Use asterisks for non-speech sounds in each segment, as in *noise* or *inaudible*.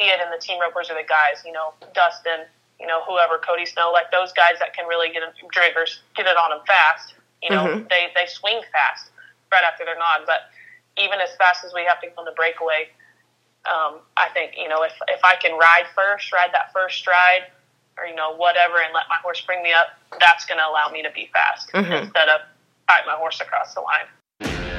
see it in the team ropers or the guys, you know, Dustin, you know, whoever, Cody Snow, like those guys that can really get driggers, get it on them fast. You know, mm-hmm. they they swing fast right after their nod, but even as fast as we have to go on the breakaway, um, I think you know if if I can ride first, ride that first stride, or you know whatever, and let my horse bring me up, that's going to allow me to be fast mm-hmm. instead of fight my horse across the line.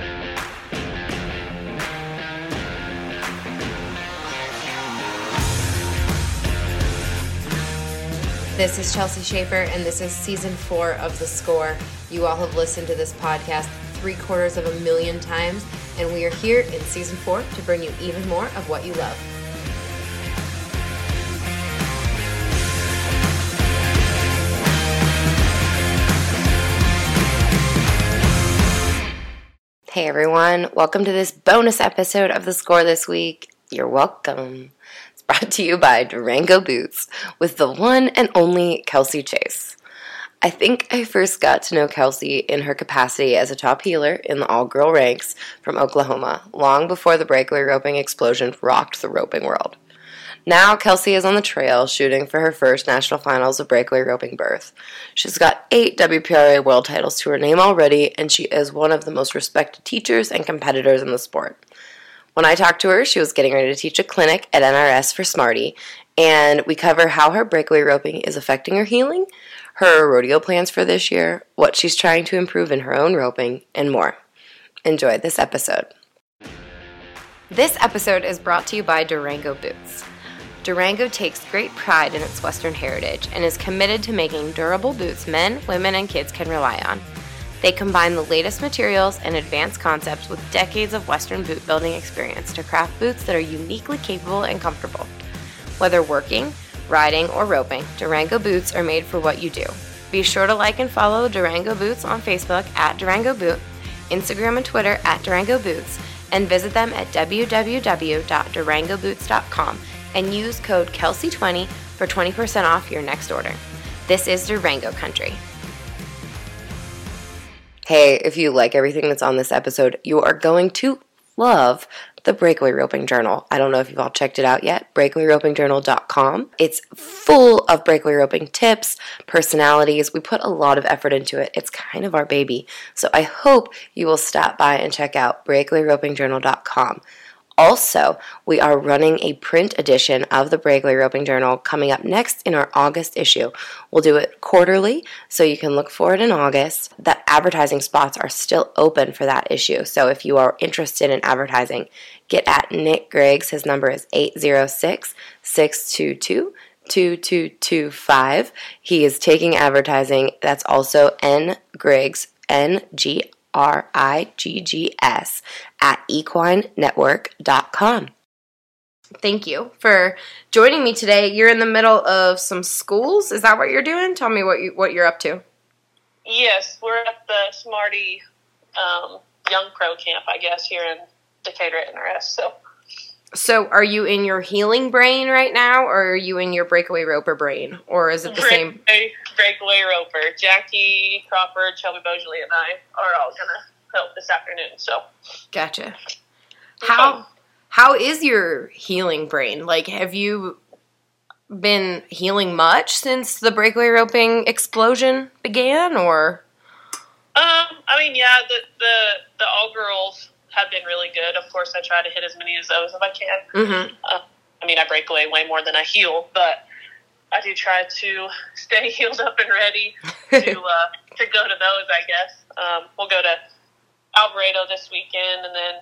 This is Chelsea Shaffer, and this is season four of The Score. You all have listened to this podcast three quarters of a million times, and we are here in season four to bring you even more of what you love. Hey everyone, welcome to this bonus episode of The Score this week. You're welcome *laughs* brought to you by Durango Boots with the one and only Kelsie Chace. I think I first got to know Kelsie in her capacity as a top heeler in the all girl ranks from Oklahoma, long before the breakaway roping explosion rocked the roping world. Now, Kelsie is on the trail shooting for her first national finals of breakaway roping berth. She's got eight WPRA world titles to her name already, and she is one of the most respected teachers and competitors in the sport. When I talked to her, she was getting ready to teach a clinic at NRS for Smarty, and we cover how her breakaway roping is affecting her heeling, her rodeo plans for this year, what she's trying to improve in her own roping, and more. Enjoy this episode. This episode is brought to you by Durango Boots. Durango takes great pride in its Western heritage and is committed to making durable boots men, women, and kids can rely on. They combine the latest materials and advanced concepts with decades of Western boot building experience to craft boots that are uniquely capable and comfortable. Whether working, riding, or roping, Durango boots are made for what you do. Be sure to like and follow Durango Boots on Facebook at Durango Boot, Instagram and Twitter at Durango Boots, and visit them at www.durangoboots.com and use code Kelsey20 for 20% off your next order. This is Durango Country. Hey, if you like everything that's on this episode, you are going to love the Breakaway Roping Journal. I don't know if you've all checked it out yet. BreakawayRopingJournal.com. It's full of breakaway roping tips, personalities. We put a lot of effort into it. It's kind of our baby. So I hope you will stop by and check out BreakawayRopingJournal.com. Also, we are running a print edition of the Breakaway Roping Journal coming up next in our August issue. We'll do it quarterly, so you can look for it in August. The advertising spots are still open for that issue, so if you are interested in advertising, get at Nick Griggs. His number is 806 622 2225. He is taking advertising. That's also N Griggs, N G R I G G S, at equinenetwork.com. Thank you for joining me today. You're in the middle of some schools. Is that what you're doing? Tell me what you what you're up to. Yes, we're at the Smarty um, Young Pro Camp, I guess, here in Decatur at NRS. So so, are you in your heeling brain right now, or are you in your breakaway roper brain, or is it the breakaway, same? Breakaway roper. Jackie Crawford, Shelby Boisjoli, and I are all gonna help this afternoon. So, gotcha. How how is your heeling brain? Like, have you been heeling much since the breakaway roping explosion began, or? Um, I mean, yeah, the the the all girls have been really good. Of course, I try to hit as many of those if I can. Mm-hmm. Uh, I mean, I break away way more than I heel, but I do try to *laughs* stay heeled up and ready to *laughs* uh, to go to those. I guess um, we'll go to Alvarado this weekend, and then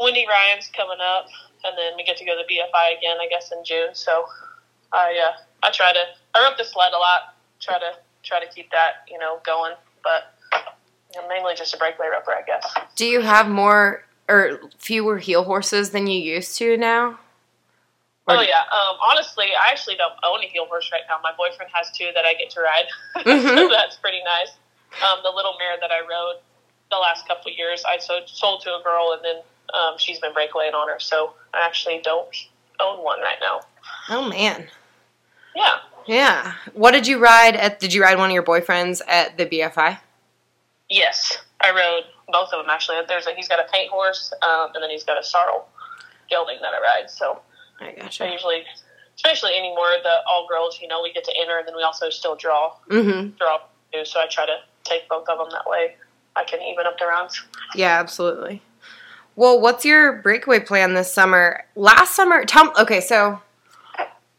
Windy Ryon's coming up, and then we get to go to BFI again. I guess in June. So I uh, I try to I rope the sled a lot. Try to try to keep that you know going, but mainly just a breakaway roper, I guess. Do you have more or fewer heel horses than you used to now? Or oh yeah. Um, honestly, I actually don't own a heel horse right now. My boyfriend has two that I get to ride, mm-hmm. so *laughs* that's pretty nice. Um, the little mare that I rode the last couple of years, I sold, sold to a girl, and then um, she's been breakaway on her. So I actually don't own one right now. Oh man. Yeah. Yeah. What did you ride at? Did you ride one of your boyfriends at the BFI? Yes, I rode both of them actually. There's a, he's got a paint horse, um, and then he's got a sorrel gelding that I ride. So I gotcha. I usually, especially anymore, the all girls, you know, we get to enter and then we also still draw. Mm-hmm. Draw too, so I try to take both of them that way. I can even up the rounds. Yeah, absolutely. Well, what's your breakaway plan this summer? Last summer, tell okay, so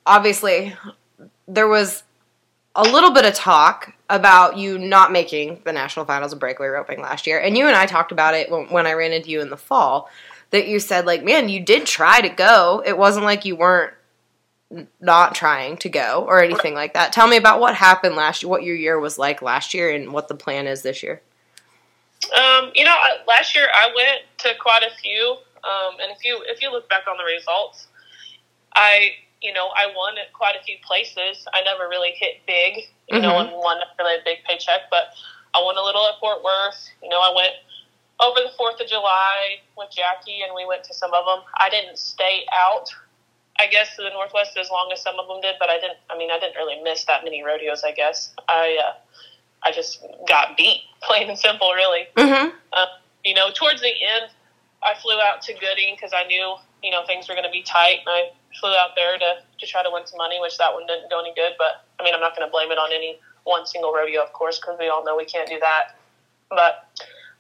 obviously there was a little bit of talk about you not making the national finals of breakaway roping last year, and you and I talked about it when, I ran into you in the fall. That you said, like, man, you did try to go. It wasn't like you weren't not trying to go or anything like that. Tell me about what happened last year, what your year was like last year, and what the plan is this year. Um, you know, last year I went to quite a few, um, and if you if you look back on the results, I you know I won at quite a few places. I never really hit big, you mm-hmm. know, and won a really a big paycheck, but I won a little at Fort Worth. You know, I went over the Fourth of July with Jackie, and we went to some of them. I didn't stay out, I guess, to the Northwest as long as some of them did, but I didn't. I mean, I didn't really miss that many rodeos. I guess I. Uh, I just got beat, *laughs* plain and simple, really. Mm-hmm. Uh, you know, towards the end, I flew out to Gooding because I knew, you know, things were going to be tight, and I flew out there to, to try to win some money, which that one didn't go any good. But, I mean, I'm not going to blame it on any one single rodeo, of course, because we all know we can't do that. But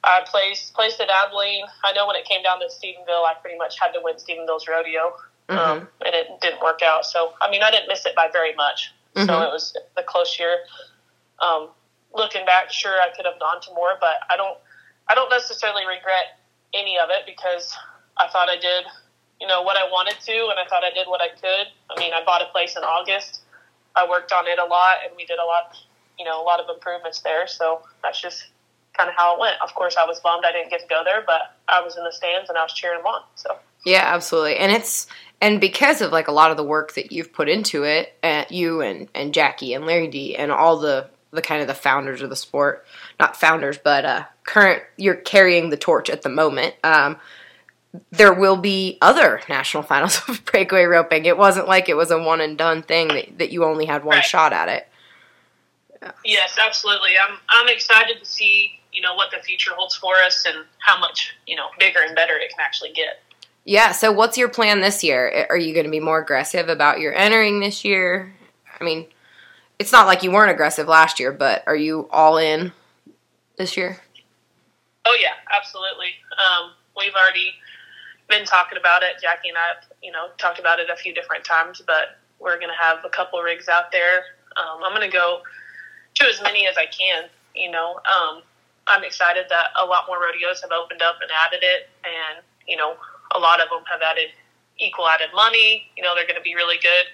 I placed, placed at Abilene. I know when it came down to Stephenville, I pretty much had to win Stephenville's rodeo, mm-hmm. um, and it didn't work out. So, I mean, I didn't miss it by very much. Mm-hmm. So it was a close year. Um, looking back, sure I could have gone to more, but I don't I don't necessarily regret any of it because I thought I did, you know, what I wanted to and I thought I did what I could. I mean, I bought a place in August. I worked on it a lot and we did a lot, you know, a lot of improvements there. So that's just kind of how it went. Of course, I was bummed I didn't get to go there, but I was in the stands and I was cheering them on. So yeah, absolutely. And it's and because of like a lot of the work that you've put into it, uh, you and and Jackie and Lari Dee and all the the kind of the founders of the sport, not founders, but uh, current. You're carrying the torch at the moment. Um, there will be other national finals *laughs* of breakaway roping. It wasn't like it was a one and done thing that, that you only had one right. shot at it. Yeah. Yes, absolutely. I'm I'm excited to see you know what the future holds for us and how much you know bigger and better it can actually get. Yeah. So, what's your plan this year? Are you going to be more aggressive about your entering this year? I mean, it's not like you weren't aggressive last year, but are you all in this year? Oh yeah, absolutely. Um, we've already been talking about it. Jackie and I, you know, talked about it a few different times, but we're going to have a couple rigs out there. Um, I'm going to go to as many as I can. You know, um, I'm excited that a lot more rodeos have opened up and added it, and you know, a lot of them have added equal added money. You know, they're going to be really good.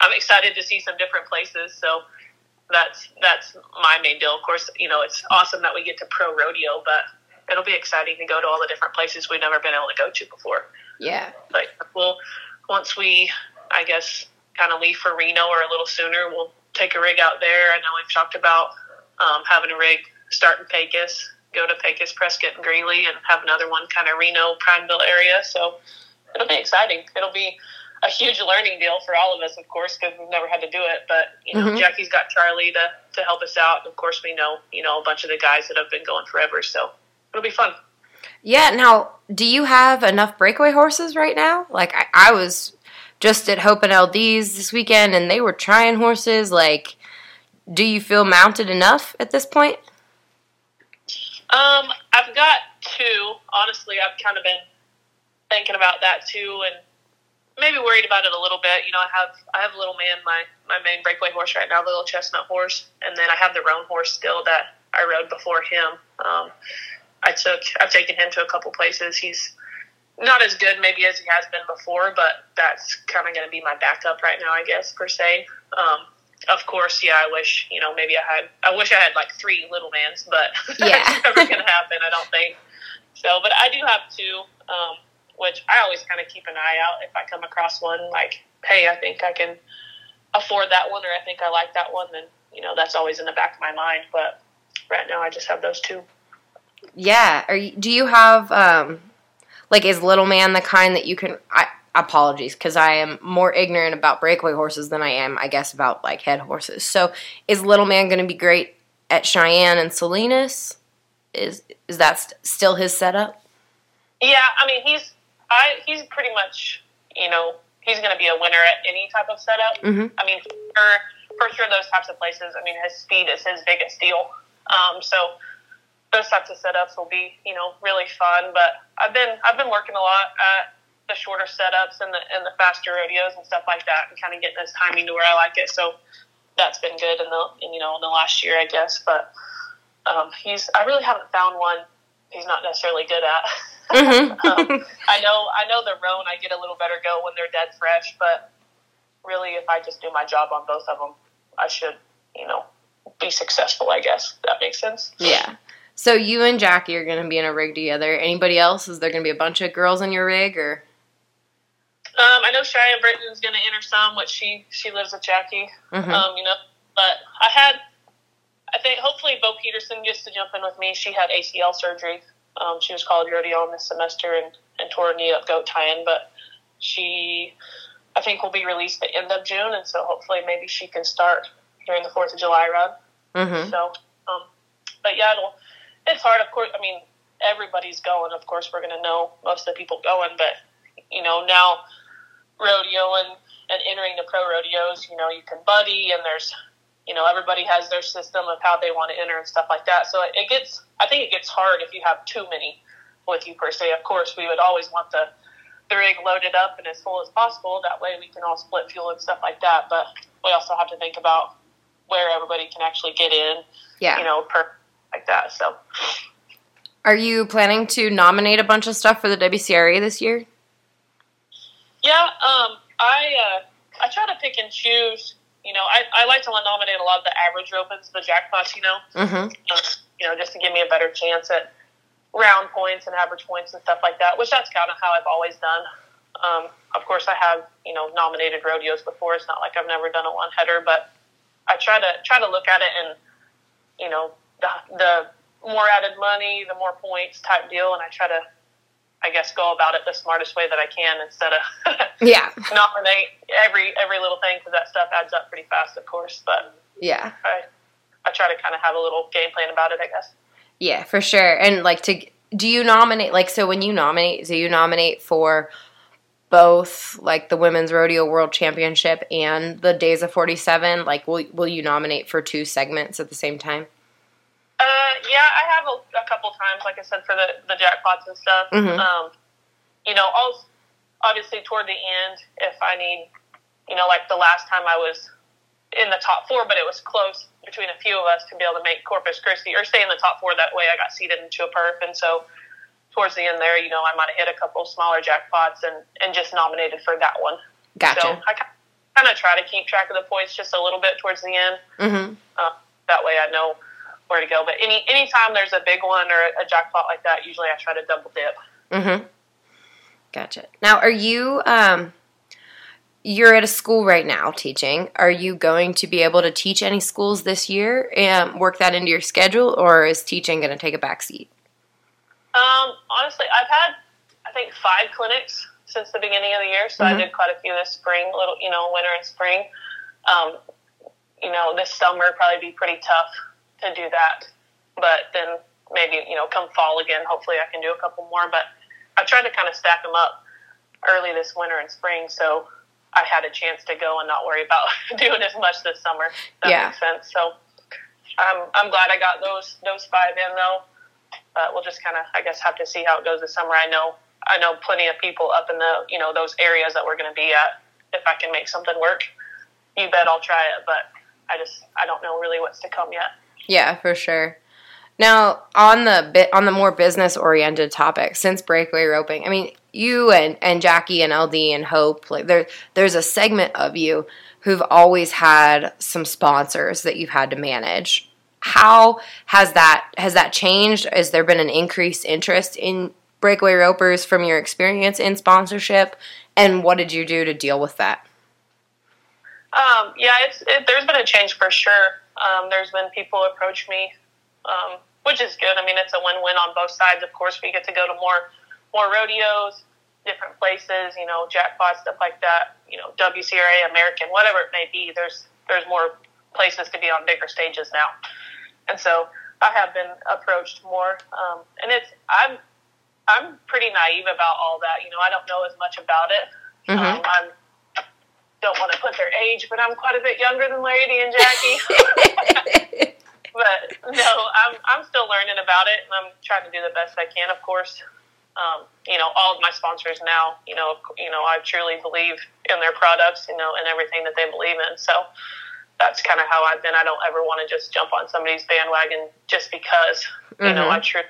I'm excited to see some different places. So that's that's my main deal. Of course, you know it's awesome that we get to pro rodeo, but it'll be exciting to go to all the different places we've never been able to go to before. Yeah. Like we'll once we, I guess, kind of leave for Reno or a little sooner, we'll take a rig out there. I know we've talked about um, having a rig start in Pecos, go to Pecos, Prescott, and Greeley, and have another one kind of Reno, Prineville area. So it'll be exciting. It'll be a huge learning deal for all of us, of course, because we've never had to do it. But you know, mm-hmm. Jackie's got Charly to to help us out. Of course, we know you know a bunch of the guys that have been going forever, so it'll be fun. Yeah. Now, do you have enough breakaway horses right now? Like I, I was just at Hope and LDs this weekend, and they were trying horses. Like, do you feel mounted enough at this point? Um, I've got two. Honestly, I've kind of been thinking about that too, and maybe worried about it a little bit. You know, I have I have Little Man, my my main breakaway horse right now, the little chestnut horse, and then I have the roan horse still that I rode before him. Um, I took I've taken him to a couple places. He's not as good maybe as he has been before, but that's kind of going to be my backup right now, I guess per se. Um, of course, yeah, I wish you know maybe I had I wish I had like three little mans, but *laughs* yeah. that's never going to happen. I don't think so. But I do have two. Um, which I always kind of keep an eye out if I come across one like, hey, I think I can afford that one or I think I like that one, then, you know, that's always in the back of my mind. But right now I just have those two. Yeah. Are you, do you have, um, like, is Little Man the kind that you can, I, apologies because I am more ignorant about breakaway horses than I am, I guess, about like head horses. So, is Little Man going to be great at Cheyenne and Salinas? Is is that st- still his setup? Yeah, I mean he's I he's pretty much you know he's going to be a winner at any type of setup. Mm-hmm. I mean, for for sure, those types of places. I mean, his speed is his biggest deal. Um, so those types of setups will be, you know, really fun. But I've been I've been working a lot at the shorter setups and the and the faster rodeos and stuff like that, and kind of getting his timing to where I like it. So that's been good in the in, you know in the last year, I guess. But um, he's I really haven't found one he's not necessarily good at. *laughs* Mm-hmm. um, I know I know the roan I get a little better go when they're dead fresh, but really if I just do my job on both of them, I should you know be successful. I guess that makes sense. Yeah. So you and Jackie are going to be in a rig together. Anybody else? Is there going to be a bunch of girls in your rig, or? Um, I know Cheyenne Britton's going to enter some, which she she lives with Jackie. Mhm. Um, you know, but I had, I think hopefully Bo Peterson gets to jump in with me. She had ACL surgery. Um, she was called rodeo on this semester and, and tore a knee up goat tying, but she, I think, will be released the end of June, and so hopefully maybe she can start during the Fourth of July run. Mm-hmm. So, um, but yeah, it'll, it's hard. Of course, I mean, everybody's going. Of course, we're going to know most of the people going, but you know now rodeo and, and entering the pro rodeos, you know, you can buddy and there's, you know, everybody has their system of how they want to enter and stuff like that. So it, it gets, I think it gets hard if you have too many with you per se. Of course, we would always want the, the rig loaded up and as full as possible. That way we can all split fuel and stuff like that. But we also have to think about where everybody can actually get in, Yeah. you know, per that. So Are you planning to nominate a bunch of stuff for the WCRA this year? Yeah, um, I uh, I try to pick and choose. You know, I, I like to nominate a lot of the average opens, the jackpots. You know, Mm-hmm. um, you know, just to give me a better chance at round points and average points and stuff like that. Which that's kind of how I've always done. Um, of course, I have you know nominated rodeos before. It's not like I've never done a one header, but I try to try to look at it and you know the the more added money, the more points type deal, and I try to. I guess go about it the smartest way that I can instead of *laughs* Yeah. nominate every every little thing because that stuff adds up pretty fast, of course. But Yeah. I I try to kind of have a little game plan about it, I guess. Yeah, for sure. And like to do you nominate like so when you nominate, do you nominate for both like the women's rodeo world championship and the days of 47 like will will you nominate for two segments at the same time? Yeah, I have a, a couple times, like I said, for the the jackpots and stuff. Mhm. Um, you know, I'll obviously toward the end if I need, you know, like the last time I was in the top four, but it was close between a few of us to be able to make Corpus Christi or stay in the top four. That way, I got seated into a perf, and so towards the end there, you know, I might have hit a couple smaller jackpots and and just nominated for that one. Gotcha. So I kind of try to keep track of the points just a little bit towards the end. mhm. Uh, that way, I know where to go. But any anytime there's a big one or a jackpot like that, usually I try to double dip. Mm-hmm. Gotcha. Now, are you um you're at a school right now teaching. Are you going to be able to teach any schools this year and work that into your schedule or is teaching going to take a back seat? Um, honestly, I've had I think five clinics since the beginning of the year, so Mhm. I did quite a few this spring, little you know, winter and spring. Um, you know, this summer probably be pretty tough to do that, but then maybe you know, come fall again, hopefully I can do a couple more. But I tried to kind of stack them up early this winter and spring, so I had a chance to go and not worry about *laughs* doing as much this summer. That Yeah. makes sense. So I'm I'm glad I got those those five in though. But we'll just kind of I guess have to see how it goes this summer. I know I know plenty of people up in the you know those areas that we're going to be at. If I can make something work, you bet I'll try it. But I just I don't know really what's to come yet. Yeah, for sure. Now, on the bit on the more business oriented topic, since breakaway roping, I mean, you and, and Jackie and LD and Hope, like there there's a segment of you who've always had some sponsors that you've had to manage. How has that has that changed? Has there been an increased interest in breakaway ropers from your experience in sponsorship? And what did you do to deal with that? Um, yeah, it, there's been a change for sure. Um, there's been people approach me, um, which is good. I mean, it's a win-win on both sides. Of course, we get to go to more more rodeos, different places. You know, jackpot stuff like that. You know, WCRA, American, whatever it may be. There's there's more places to be on bigger stages now, and so I have been approached more. Um, and it's I'm I'm pretty naive about all that. You know, I don't know as much about it. Mhm. Um, I'm don't want to put their age, but I'm quite a bit younger than Lari Dee and Jackie. *laughs* but no, I'm I'm still learning about it, and I'm trying to do the best I can. Of course, um, you know, all of my sponsors now, you know, you know, I truly believe in their products, you know, and everything that they believe in. So that's kind of how I've been. I don't ever want to just jump on somebody's bandwagon just because, you mm-hmm. know, I truly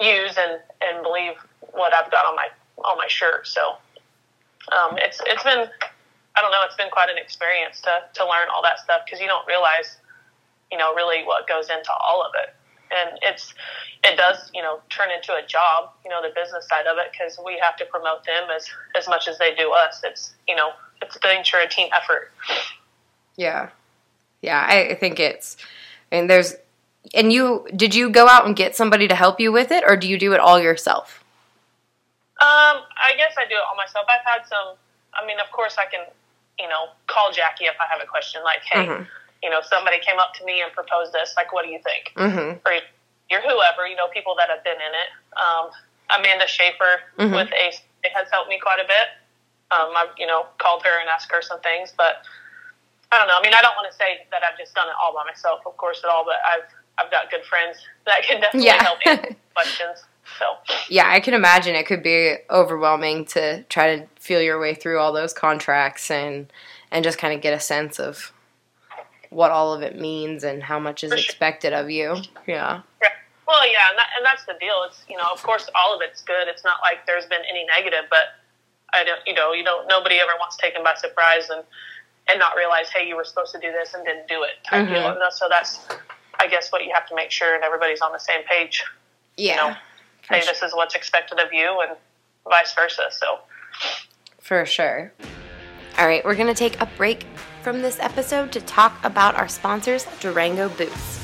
use and and believe what I've got on my on my shirt. So um, it's it's been I don't know, it's been quite an experience to to learn all that stuff because you don't realize you know, really what goes into all of it. And it's, it does, you know, turn into a job, you know, the business side of it, because we have to promote them as, as much as they do us. It's, you know, it's a sure a team effort. Yeah. Yeah. I think it's, and there's, and you, did you go out and get somebody to help you with it, or do you do it all yourself? Um, I guess I do it all myself. I've had some, I mean, of course I can, you know, call Jackie if I have a question like, hey, mm-hmm you know, somebody came up to me and proposed this, like, what do you think? Mm-hmm. Or you're whoever, you know, people that have been in it. Um, Amanda Schaefer mm-hmm. with ACE has helped me quite a bit. Um, I've, you know, called her and asked her some things, but I don't know. I mean, I don't want to say that I've just done it all by myself, of course, at all, but I've, I've got good friends that can definitely yeah. help answer *laughs* questions. So yeah, I can imagine it could be overwhelming to try to feel your way through all those contracts and and just kind of get a sense of what all of it means and how much is expected of you. Yeah. Well, yeah, and, that, and that's the deal. It's you know, of course, all of it's good. It's not like there's been any negative, but I don't, you know, you don't. Nobody ever wants taken by surprise and and not realize, hey, you were supposed to do this and didn't do it. Type mm-hmm. so that's, I guess, what you have to make sure and everybody's on the same page. Yeah. You know, hey, sure. this is what's expected of you, and vice versa. So. For sure. All right, we're gonna take a break from this episode to talk about our sponsors, Durango Boots.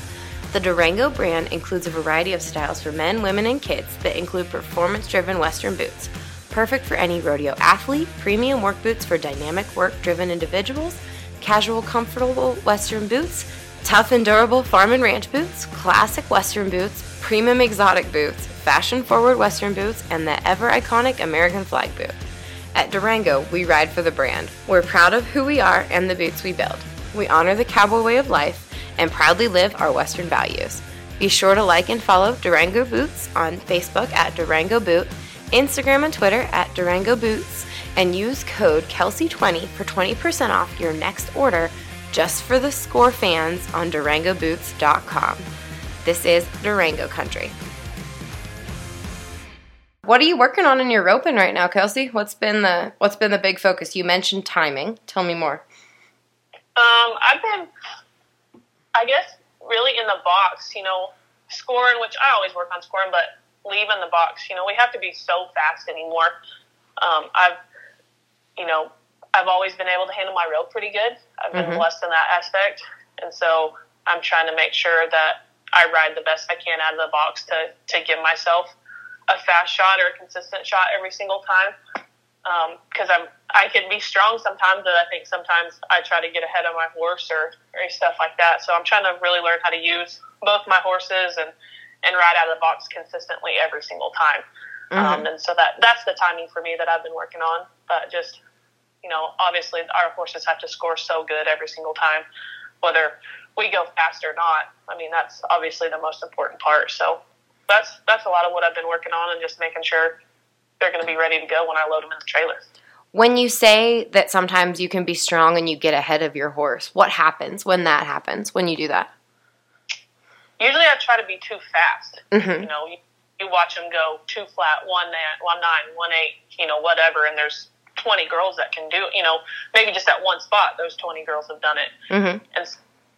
The Durango brand includes a variety of styles for men, women, and kids that include performance driven Western boots. Perfect for any rodeo athlete, premium work boots for dynamic work driven individuals, casual, comfortable Western boots, tough and durable farm and ranch boots, classic Western boots, premium exotic boots, fashion forward Western boots, and the ever iconic American flag boot. At Durango, we ride for the brand. We're proud of who we are and the boots we build. We honor the cowboy way of life and proudly live our Western values. Be sure to like and follow Durango Boots on Facebook at Durango Boot, Instagram and Twitter at Durango Boots, and use code Kelsey20 for 20% off your next order just for the score fans on DurangoBoots.com. This is Durango Country. What are you working on in your roping right now, Kelsie? What's been the what's been the big focus? You mentioned timing. Tell me more. Um, I've been, I guess, really in the box. You know, scoring, which I always work on scoring, but leaving the box. You know, we have to be so fast anymore. Um, I've, you know, I've always been able to handle my rope pretty good. I've been mm-hmm. blessed in that aspect, and so I'm trying to make sure that I ride the best I can out of the box to to give myself a fast shot or a consistent shot every single time. Because um, I'm I can be strong sometimes, but I think sometimes I try to get ahead of my horse or, or stuff like that. So I'm trying to really learn how to use both my horses and and ride out of the box consistently every single time. Mm-hmm. Um, and so that that's the timing for me that I've been working on. But just you know, obviously our horses have to score so good every single time, whether we go fast or not. I mean, that's obviously the most important part. So that's that's a lot of what I've been working on, and just making sure they're going to be ready to go when I load them in the trailer. When you say that sometimes you can be strong and you get ahead of your horse, what happens when that happens? When you do that? Usually, I try to be too fast. Mm-hmm. You know, you, you watch them go two flat, one nine, one nine, one eight, you know, whatever, and there's 20 girls that can do, you know, maybe just at one spot, those 20 girls have done it. Mm-hmm. And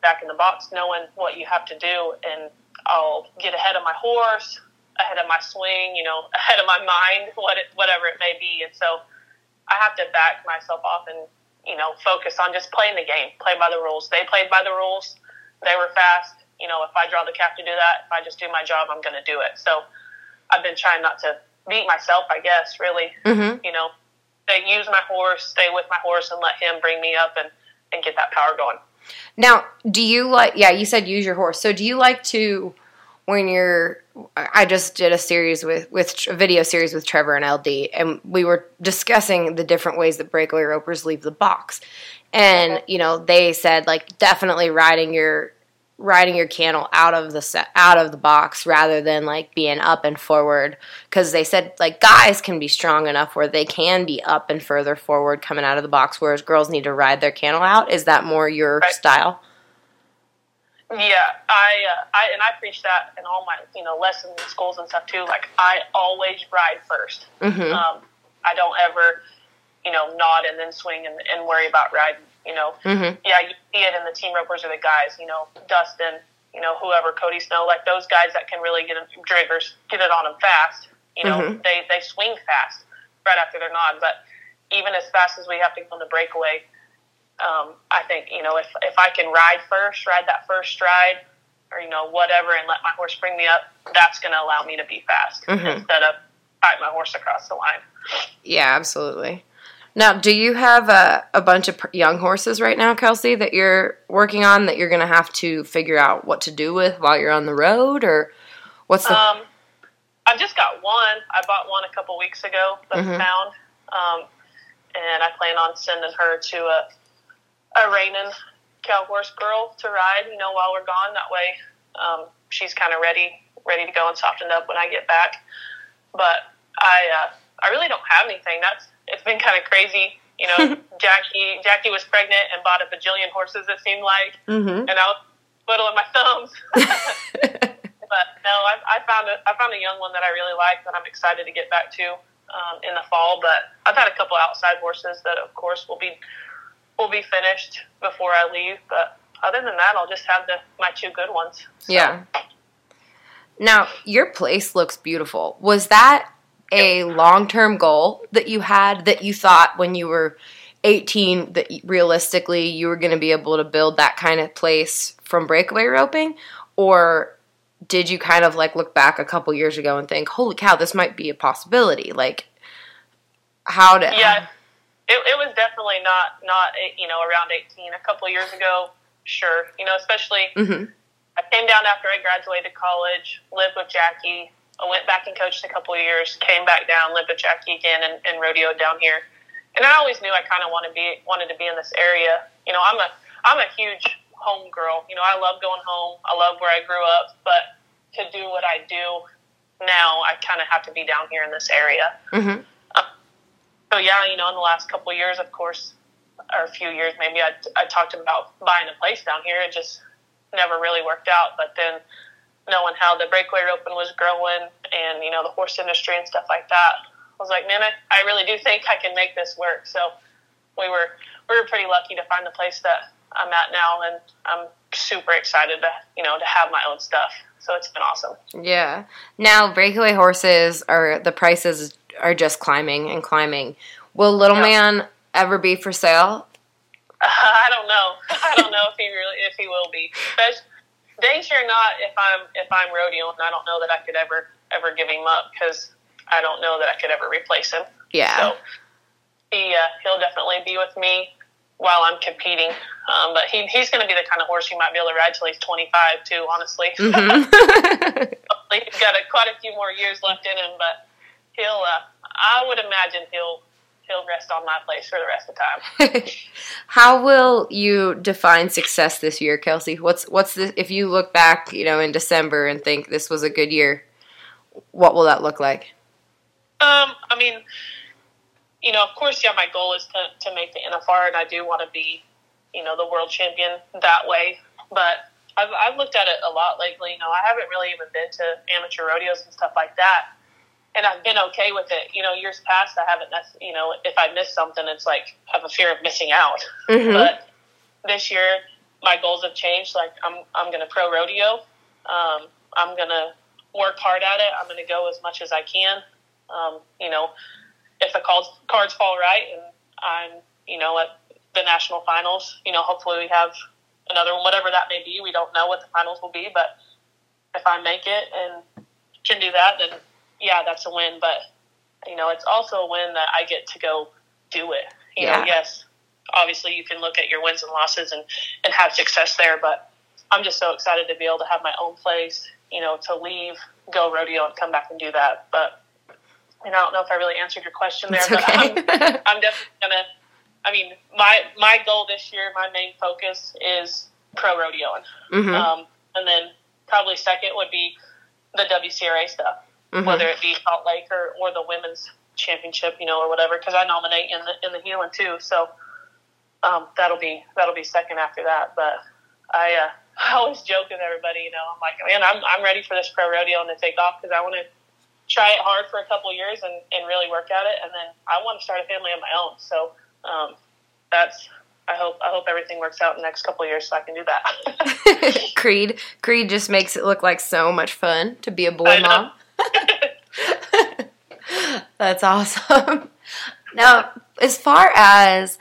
back in the box, knowing what you have to do and I'll get ahead of my horse, ahead of my swing, you know, *laughs* ahead of my mind, what it, whatever it may be. And so I have to back myself off and, you know, focus on just playing the game, play by the rules. They played by the rules. They were fast. You know, if I draw the cap to do that, if I just do my job, I'm going to do it. So I've been trying not to beat myself, I guess, really. Mm-hmm. You know, use my horse, stay with my horse, and let him bring me up and, and get that power going. Now, do you like, yeah, you said use your horse. So do you like to when you're I just did a series with with a video series with Trevor and LD and we were discussing the different ways that breakaway ropers leave the box. And you know, they said like definitely riding your riding your cantle out of the set, out of the box rather than like being up and forward because they said like guys can be strong enough where they can be up and further forward coming out of the box whereas girls need to ride their cantle out is that more your right. style yeah, I, uh, I and I preach that in all my you know lessons in schools and stuff too. Like I always ride 1st mm-hmm. um, I don't ever you know nod and then swing and, and worry about riding. You know, mm-hmm. yeah, you see it in the team ropers or the guys. You know, Dustin, you know, whoever, Cody Snow, like those guys that can really get driggers, get it on them fast. You know, mm-hmm. they they swing fast right after their nod, but even as fast as we have to go on the breakaway, um, I think you know if if I can ride first, ride that first stride, or you know whatever, and let my horse bring me up, that's going to allow me to be fast mm-hmm. instead of fight my horse across the line. Yeah, absolutely. Now, do you have a, a bunch of young horses right now, Kelsie, that you're working on that you're going to have to figure out what to do with while you're on the road, or what's the? Um, I've just got one. I bought one a couple weeks ago that's mm-hmm. found, um, and I plan on sending her to a a reining cow horse girl to ride, you know, while we're gone. That way, um, she's kind of ready, ready to go and softened up when I get back. But I, uh, I really don't have anything. That's it's been kind of crazy. You know, *laughs* Jackie, Jackie was pregnant and bought a bajillion horses. It seemed like, mm-hmm. and I was twiddling my thumbs. *laughs* *laughs* but no, I, I found a, I found a young one that I really like that I'm excited to get back to um, in the fall. But I've had a couple outside horses that, of course, will be will be finished before I leave. But other than that, I'll just have the my two good ones. So. Yeah. Now your place looks beautiful. Was that a long term goal that you had that you thought when you were 18 that realistically you were going to be able to build that kind of place from breakaway roping? Or did you kind of like look back a couple years ago and think, holy cow, this might be a possibility? Like, how did. Yeah it, it was definitely not not you know around 18 a couple years ago sure you know especially mm-hmm. i came down after i graduated college lived with jackie i went back and coached a couple of years came back down lived with jackie again and, and rodeo down here. And i always knew i kind of wanted to be wanted to be in this area. You know i'm a i'm a huge home girl. You know i love going home. I love where i grew up. But to do what i do now i kind of have to be down here in this area. Mm-hmm. So yeah, you know, in the last couple of years, of course, or a few years, maybe I, I talked about buying a place down here. It just never really worked out. But then knowing how the breakaway roping was growing and, you know, the horse industry and stuff like that, I was like, man, I, I really do think I can make this work. So we were, we were pretty lucky to find the place that I'm at now. And I'm super excited to, you know, to have my own stuff. So it's been awesome. Yeah. Now breakaway horses are the prices are just climbing and climbing. Will Little Man ever be for sale? Uh, *laughs* I don't know. *laughs* I don't know if he really if he will be. But dang sure not if I'm if I'm rodeoing. I don't know that I could ever ever give him up because I don't know that I could ever replace him. Yeah. So he uh, he'll definitely be with me while I'm competing. Um, but he, he's going to be the kind of horse you might be able to ride till he's 25 too. Honestly, mm-hmm. *laughs* *laughs* he's got a, quite a few more years left in him, but he'll. Uh, I would imagine he'll he'll rest on my place for the rest of the time. *laughs* How will you define success this year, Kelsie? What's what's the if you look back, you know, in December and think this was a good year, what will that look like? Um, I mean, you know, of course, yeah, my goal is to to make the NFR, and I do want to be, you know, the world champion that way. But I've I've looked at it a lot lately. You know, I haven't really even been to amateur rodeos and stuff like that and I've been okay with it. You know, years past, I haven't. You know, if I miss something, it's like I have a fear of missing out. Mm-hmm. But this year, my goals have changed. Like I'm, I'm going to pro rodeo. Um, I'm going to work hard at it. I'm going to go as much as I can. Um, you know, if the cards cards fall right, and I'm, you know, at the national finals, you know, hopefully we have another one, whatever that may be. We don't know what the finals will be, but if I make it and can do that, then yeah, that's a win. But you know, it's also a win that I get to go do it. You yeah. know, yes, obviously you can look at your wins and losses and and have success there, but I'm just so excited to be able to have my own place you know, to leave, go rodeo, and come back and do that. But and I don't know if I really answered your question there, It's but. I'm, I'm definitely gonna. I mean, my my goal this year, my main focus is pro rodeoing, Mhm. um, and then probably second would be the WCRA stuff, Mhm. whether it be Salt Lake or, or the women's championship, you know, or whatever. Because I nominate in the in the heeling too, so um, that'll be that'll be second after that. But I uh, *laughs* I always joke with everybody, you know, I'm like, man, I'm I'm ready for this pro rodeo and to take off because I want to try it hard for a couple of years and, and really work at it, and then I want to start a family of my own. So um, that's I hope I hope everything works out in the next couple of years so I can do that. *laughs* *laughs* Creed. Creed just makes it look like so much fun to be a boy mom. *laughs* That's awesome. Now, as far as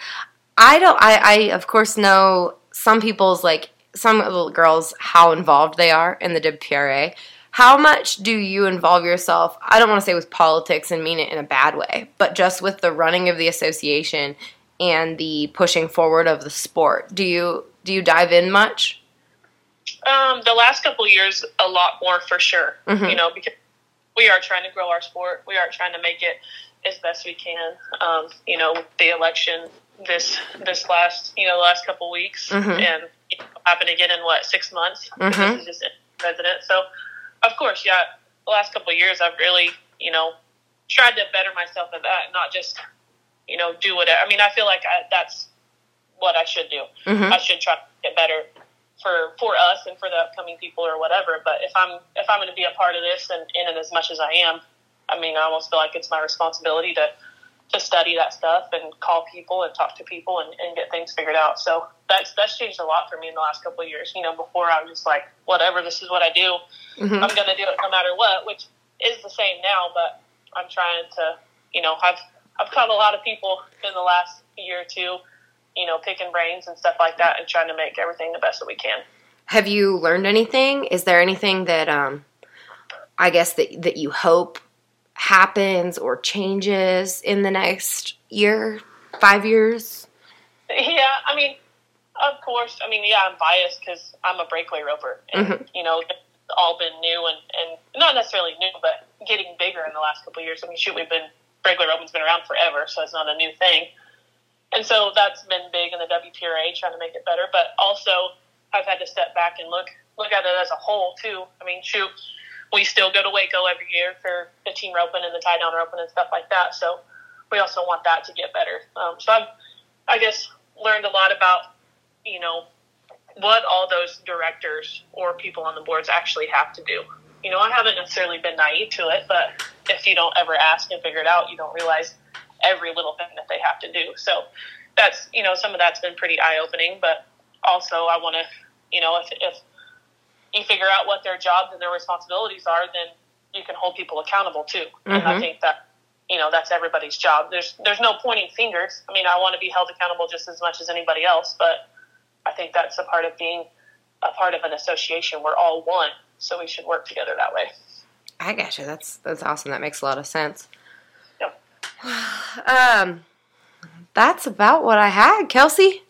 I don't, I, I of course know some people's like some little girls how involved they are in the WPRA. How much do you involve yourself? I don't want to say with politics and mean it in a bad way, but just with the running of the association and the pushing forward of the sport. Do you do you dive in much? Um, the last couple of years, a lot more for sure. Mhm. You know, because we are trying to grow our sport. We are trying to make it as best we can. Um, you know, the election this this last you know last couple of weeks Mhm. and it happened again in what six months. Mhm. This is just president. So, of course, yeah. The last couple of years, I've really you know tried to better myself at that, not just you know do whatever. I mean, I feel like I, that's what I should do. Mhm. I should try to get better for for us and for the upcoming people or whatever. But if I'm if I'm going to be a part of this and in it as much as I am, I mean, I almost feel like it's my responsibility to to study that stuff and call people and talk to people and, and get things figured out. So that's that's changed a lot for me in the last couple of years. You know, before I was just like, whatever, this is what I do. Mhm. I'm going to do it no matter what, which is the same now. But I'm trying to, you know, I've I've caught a lot of people in the last year or two, you know, picking brains and stuff like that, and trying to make everything the best that we can. Have you learned anything? Is there anything that um I guess that that you hope happens or changes in the next year, 5 years? Yeah, I mean, of course. I mean, yeah, I'm biased because I'm a breakaway roper, and Mhm. you know, it's all been new and and not necessarily new, but getting bigger in the last couple of years. I mean, shoot, we've been breakaway roping's been around forever, so it's not a new thing. And so that's been big in the WPRA, trying to make it better. But also, I've had to step back and look look at it as a whole too. I mean, shoot, we still go to Waco every year for the team roping and the tie down roping and stuff like that. So we also want that to get better. Um, so I've, I guess, learned a lot about, you know, what all those directors or people on the boards actually have to do. You know, I haven't necessarily been naive to it, but if you don't ever ask and figure it out, you don't realize every little thing that they have to do. So that's, you know, some of that's been pretty eye opening, but also I want to, you know, if, if you figure out what their jobs and their responsibilities are, then you can hold people accountable too. And I Mhm. think that you know that's everybody's job. There's there's no pointing fingers. I mean, I want to be held accountable just as much as anybody else, but I think that's a part of being a part of an association. We're all one, so we should work together that way. I gotcha. That's that's awesome. That makes a lot of sense. *sighs* Um, that's about what I had, Kelsie.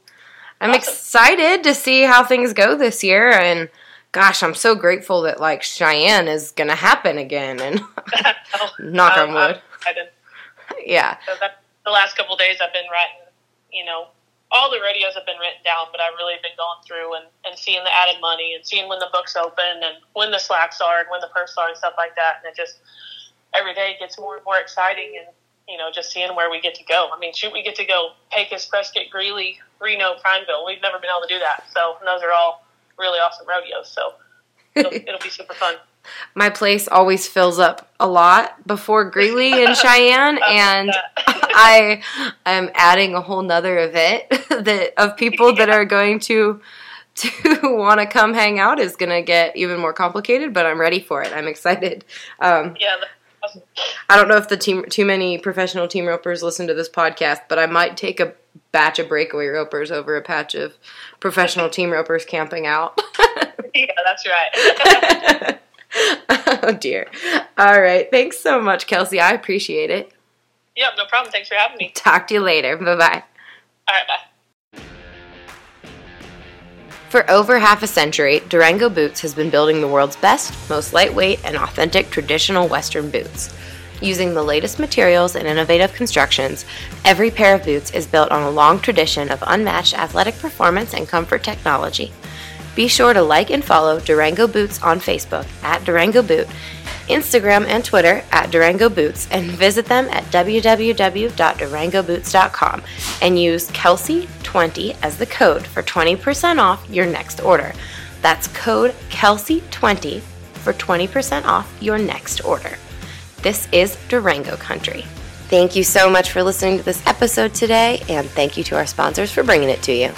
I'm Awesome. excited to see how things go this year, and gosh, I'm so grateful that like Cheyenne is gonna happen again. And *laughs* *laughs* knock on wood. Yeah. So the last couple days, I've been writing. You know, all the radios have been written down, but I've really been going through and, and seeing the added money and seeing when the books open and when the slacks are and when the purse are and stuff like that. And it just every day gets more and more exciting and you know just seeing where we get to go. I mean, shoot, we get to go Pecos, Prescott, Greeley, Reno, Prineville. We've never been able to do that, so those are all really awesome rodeos. So it'll, *laughs* it'll be super fun. My place always fills up a lot before Greeley and *laughs* Cheyenne, and *laughs* I am adding a whole nother event that of people that are going to to want to come hang out is going to get even more complicated. But I'm ready for it. I'm excited. Um, yeah. I don't know if the team too many professional team ropers listen to this podcast, but I might take a batch of breakaway ropers over a patch of professional team ropers camping out. *laughs* yeah, that's right. *laughs* oh dear. All right. Thanks so much, Kelsie. I appreciate it. yep, no problem. Thanks for having me. Talk to you later. Bye bye. All right, bye. For over half a century, Durango Boots has been building the world's best, most lightweight, and authentic traditional Western boots. Using the latest materials and innovative constructions, every pair of boots is built on a long tradition of unmatched athletic performance and comfort technology. Be sure to like and follow Durango Boots on Facebook at Durango Boot, Instagram and Twitter at Durango Boots, and visit them at www.durangoboots.com and use Kelsie20 as the code for 20% off your next order. That's code Kelsie20 for 20% off your next order. This is Durango Country. Thank you so much for listening to this episode today, and thank you to our sponsors for bringing it to you.